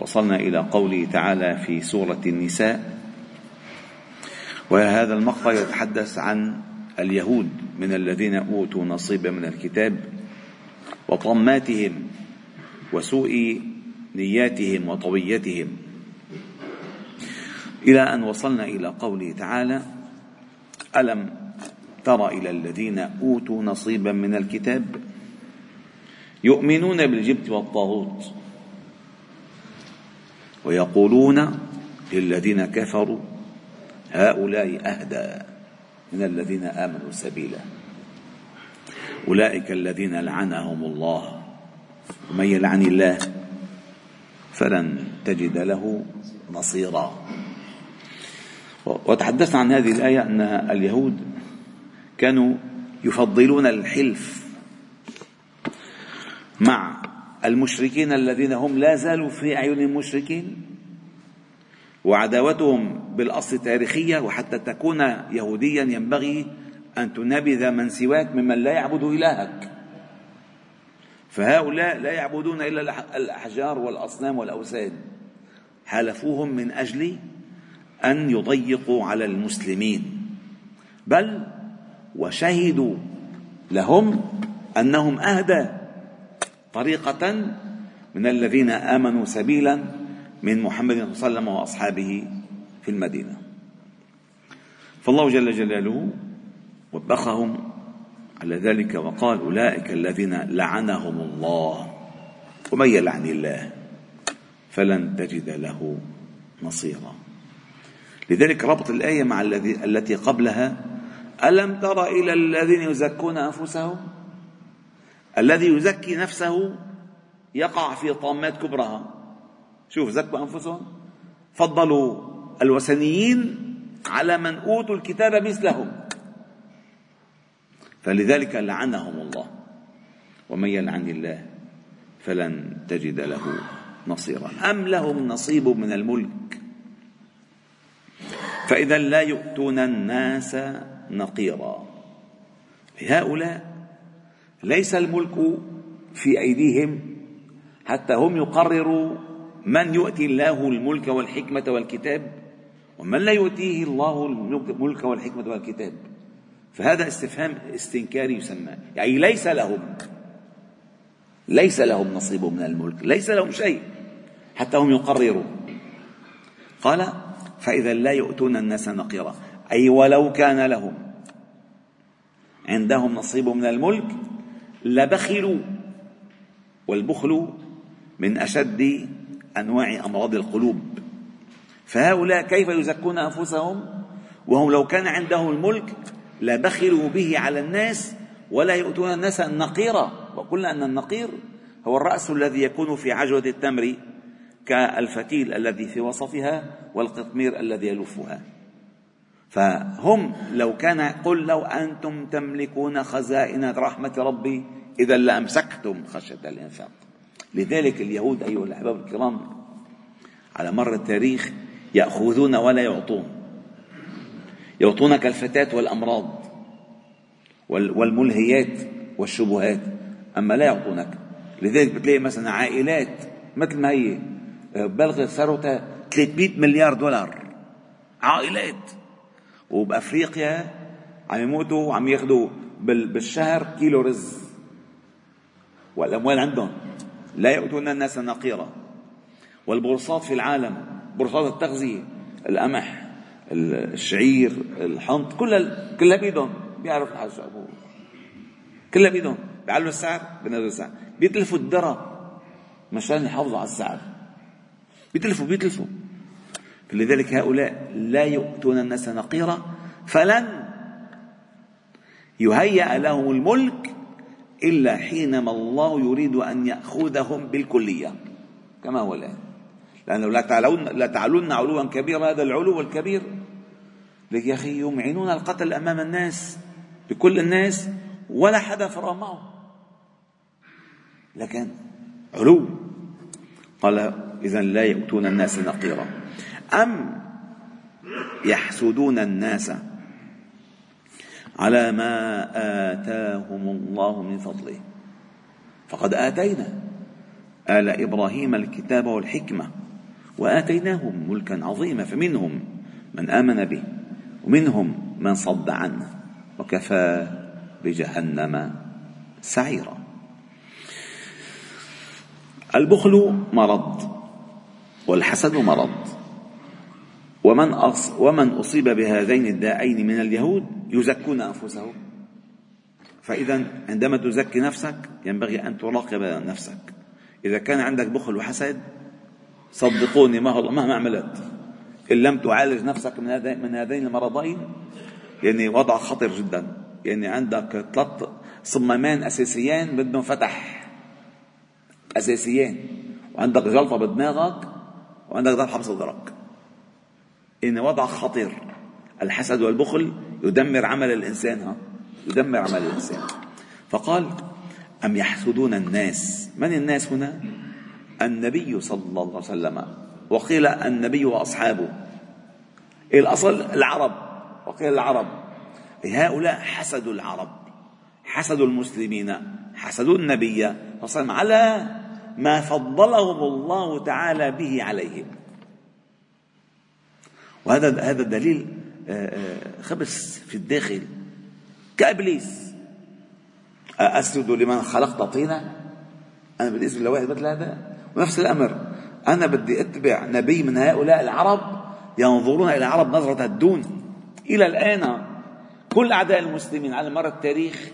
وصلنا إلى قوله تعالى في سورة النساء وهذا المقطع يتحدث عن اليهود من الذين أوتوا نصيبا من الكتاب وطماتهم وسوء نياتهم وطويتهم إلى أن وصلنا إلى قوله تعالى ألم تر إلى الذين أوتوا نصيبا من الكتاب يؤمنون بالجبت والطاغوت ويقولون للذين كفروا هؤلاء أهدى من الذين آمنوا سبيلا أولئك الذين لعنهم الله ومن يلعن الله فلن تجد له نصيرا وتحدثنا عن هذه الآية أن اليهود كانوا يفضلون الحلف مع المشركين الذين هم لا زالوا في أعين المشركين وعداوتهم بالأصل تاريخية وحتى تكون يهوديا ينبغي أن تنابذ من سواك ممن لا يعبد إلهك فهؤلاء لا يعبدون إلا الأحجار والأصنام والأوثان حالفوهم من أجل أن يضيقوا على المسلمين بل وشهدوا لهم أنهم أهدى طريقة من الذين آمنوا سبيلا من محمد صلى الله عليه وسلم وأصحابه في المدينة فالله جل جلاله وبخهم على ذلك وقال أولئك الذين لعنهم الله ومن يلعن الله فلن تجد له نصيرا لذلك ربط الآية مع الذي التي قبلها ألم تر إلى الذين يزكون أنفسهم الذي يزكي نفسه يقع في طامات كبرها شوف زكوا أنفسهم فضلوا الوثنيين على من أوتوا الكتاب مثلهم فلذلك لعنهم الله ومن يلعن الله فلن تجد له نصيرا أم لهم نصيب من الملك فإذا لا يؤتون الناس نقيرا هؤلاء ليس الملك في ايديهم حتى هم يقرروا من يؤتي الله الملك والحكمه والكتاب ومن لا يؤتيه الله الملك والحكمه والكتاب فهذا استفهام استنكاري يسمى يعني ليس لهم ليس لهم نصيب من الملك ليس لهم شيء حتى هم يقرروا قال فإذا لا يؤتون الناس نقيرا أي ولو كان لهم عندهم نصيب من الملك لبخلوا والبخل من أشد أنواع أمراض القلوب فهؤلاء كيف يزكون أنفسهم وهم لو كان عندهم الملك لبخلوا به على الناس ولا يؤتون الناس النقيرة وقلنا أن النقير هو الرأس الذي يكون في عجوة التمر كالفتيل الذي في وسطها والقطمير الذي يلفها فهم لو كان قل لو أنتم تملكون خزائن رحمة ربي إذا لأمسكتم خشية الإنفاق لذلك اليهود أيها الأحباب الكرام على مر التاريخ يأخذون ولا يعطون يعطونك الفتاة والأمراض والملهيات والشبهات أما لا يعطونك لذلك بتلاقي مثلا عائلات مثل ما هي آه، بلغت ثروتها 300 مليار دولار عائلات وبافريقيا عم يموتوا وعم ياخذوا بالشهر كيلو رز والاموال عندهم لا يؤتون الناس نقيرا والبورصات في العالم بورصات التغذيه القمح الشعير الحنط كلها كلها بيدهم بيعرف شو ابوه كلها بيدهم بيعلوا السعر بينزلوا السعر بيتلفوا الدرة مشان يحافظوا على السعر بيتلفوا بيتلفوا فلذلك هؤلاء لا يؤتون الناس نقيرا فلن يهيأ لهم الملك إلا حينما الله يريد أن يأخذهم بالكلية كما هو الآن لأنه لا تعلون, لا تعلون علوا كبيرا هذا العلو الكبير لك يا أخي يمعنون القتل أمام الناس بكل الناس ولا حدا فرق معه لكن علو قال إذا لا يؤتون الناس نقيرا أم يحسدون الناس على ما آتاهم الله من فضله فقد آتينا آل إبراهيم الكتاب والحكمة وآتيناهم ملكا عظيما فمنهم من آمن به ومنهم من صد عنه وكفى بجهنم سعيرا البخل مرض والحسد مرض ومن أص ومن أصيب بهذين الداعين من اليهود يزكون أنفسهم فإذا عندما تزكي نفسك ينبغي أن تراقب نفسك إذا كان عندك بخل وحسد صدقوني مهما عملت إن لم تعالج نفسك من من هذين المرضين يعني وضع خطر جدا يعني عندك ثلاث صمامان أساسيان بدهم فتح أساسيان وعندك جلطة بدماغك وعندك ضربة بصدرك إن وضع خطير الحسد والبخل يدمر عمل الإنسان ها يدمر عمل الإنسان فقال أم يحسدون الناس من الناس هنا النبي صلى الله عليه وسلم وقيل النبي وأصحابه إيه الأصل العرب وقيل العرب إيه هؤلاء حسدوا العرب حسدوا المسلمين حسدوا النبي صلى الله عليه وسلم على ما فضلهم الله تعالى به عليهم وهذا هذا دليل آه، آه، خبث في الداخل كابليس اسجد لمن خلقت طينا انا بالنسبه لواحد مثل هذا ونفس الامر انا بدي اتبع نبي من هؤلاء العرب ينظرون الى العرب نظره الدون الى الان كل اعداء المسلمين على مر التاريخ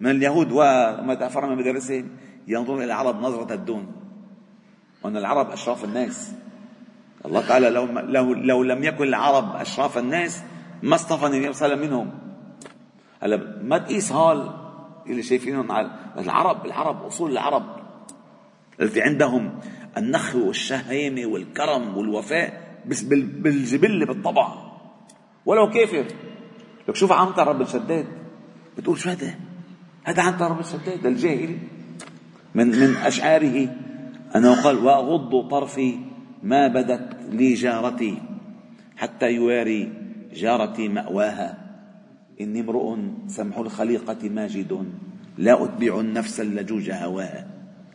من اليهود وما تفر من مدارسهم ينظرون الى العرب نظره الدون وان العرب اشراف الناس الله تعالى لو, لو, لو لم يكن العرب أشراف الناس ما اصطفى النبي صلى الله عليه وسلم منهم هلا ما تقيس هال اللي شايفينهم على العرب العرب أصول العرب التي عندهم النخو والشهامة والكرم والوفاء بس بالجبلة بالطبع ولو كافر لك شوف عنتر رب الشداد بتقول شو هذا هذا عنتر رب الشداد الجاهلي من من أشعاره أنه قال وأغض طرفي ما بدت لي جارتي حتى يواري جارتي مأواها إني امرؤ سمح الخليقة ماجد لا أتبع النفس اللجوج هواها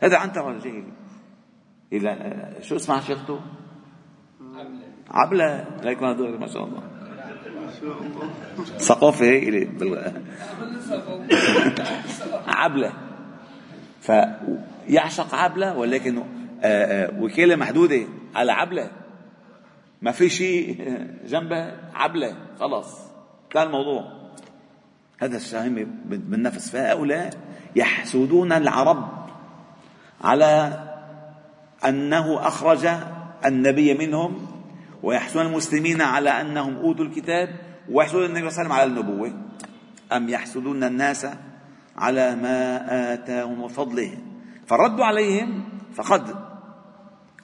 هذا عنتر الجاهلي إلا شو اسمها شيخته؟ عبلة عبلة هيك ما شاء الله ثقافة هي عبلة فيعشق عبلة ولكن آه، آه، وكالة محدودة على عبله ما في شيء جنبها عبله خلص انتهى الموضوع هذا الشهم بالنفس فهؤلاء يحسدون العرب على انه اخرج النبي منهم ويحسدون المسلمين على انهم اوتوا الكتاب ويحسدون النبي صلى الله عليه وسلم على النبوه ام يحسدون الناس على ما اتاهم وفضله فالرد عليهم فقد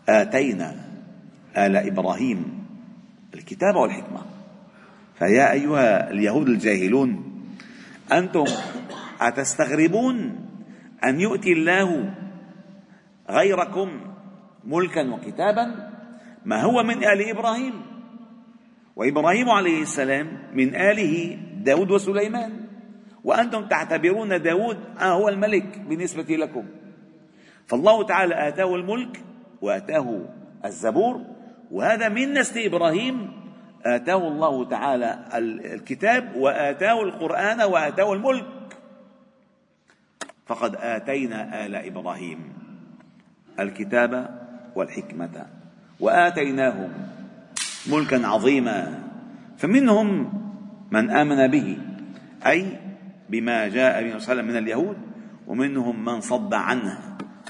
آتينا آل إبراهيم الكتاب والحكمة فيا أيها اليهود الجاهلون أنتم أتستغربون أن يؤتي الله غيركم ملكا وكتابا ما هو من آل إبراهيم وإبراهيم عليه السلام من آله داود وسليمان وأنتم تعتبرون داود آه، هو الملك بالنسبة لكم فالله تعالى آتاه الملك واتاه الزبور وهذا من نسل ابراهيم اتاه الله تعالى الكتاب واتاه القران واتاه الملك فقد اتينا ال ابراهيم الكتاب والحكمه واتيناهم ملكا عظيما فمنهم من امن به اي بما جاء به صلى الله عليه وسلم من اليهود ومنهم من صد عنه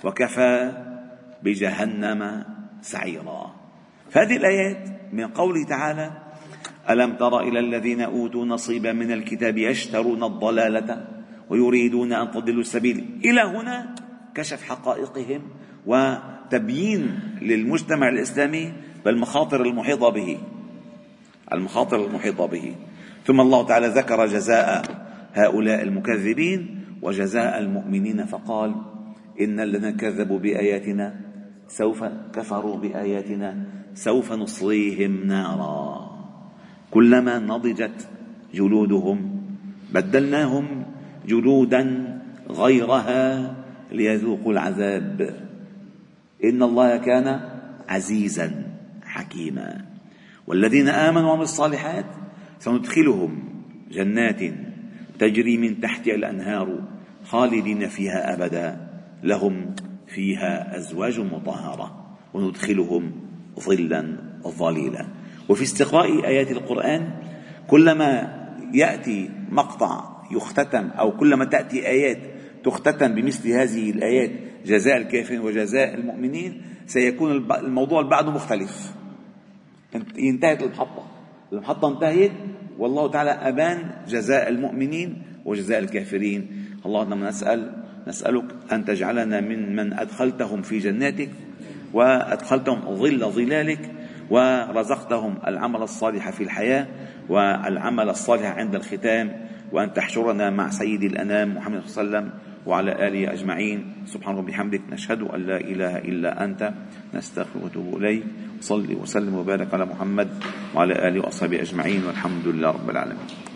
وكفى بجهنم سعيرا فهذه الآيات من قوله تعالى ألم تر إلى الذين أوتوا نصيبا من الكتاب يشترون الضلالة ويريدون أن تضلوا السبيل إلى هنا كشف حقائقهم وتبيين للمجتمع الإسلامي بالمخاطر المحيطة به المخاطر المحيطة به ثم الله تعالى ذكر جزاء هؤلاء المكذبين وجزاء المؤمنين فقال إن الذين كذبوا بآياتنا سوف كفروا بآياتنا سوف نصليهم نارا كلما نضجت جلودهم بدلناهم جلودا غيرها ليذوقوا العذاب إن الله كان عزيزا حكيما والذين آمنوا وعملوا الصالحات سندخلهم جنات تجري من تحتها الأنهار خالدين فيها أبدا لهم فيها أزواج مطهرة وندخلهم ظلا ظليلا وفي استقراء آيات القرآن كلما يأتي مقطع يختتم أو كلما تأتي آيات تختتم بمثل هذه الآيات جزاء الكافرين وجزاء المؤمنين سيكون الموضوع بعده مختلف انتهت المحطة المحطة انتهت والله تعالى أبان جزاء المؤمنين وجزاء الكافرين اللهم نسأل نسألك أن تجعلنا ممن أدخلتهم في جناتك وأدخلتهم ظل ظلالك ورزقتهم العمل الصالح في الحياة والعمل الصالح عند الختام وأن تحشرنا مع سيد الأنام محمد صلى الله عليه وسلم وعلى آله أجمعين سبحان ربي بحمدك نشهد أن لا إله إلا أنت نستغفرك ونتوب إليك وصلي وسلم وبارك على محمد وعلى آله وأصحابه أجمعين والحمد لله رب العالمين